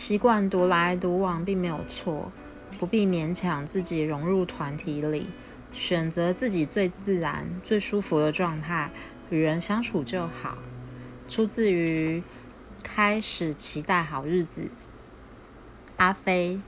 习惯独来独往并没有错不必勉强自己融入团体里选择自己最自然最舒服的状态与人相处就好。出自于开始期待好日子阿飞。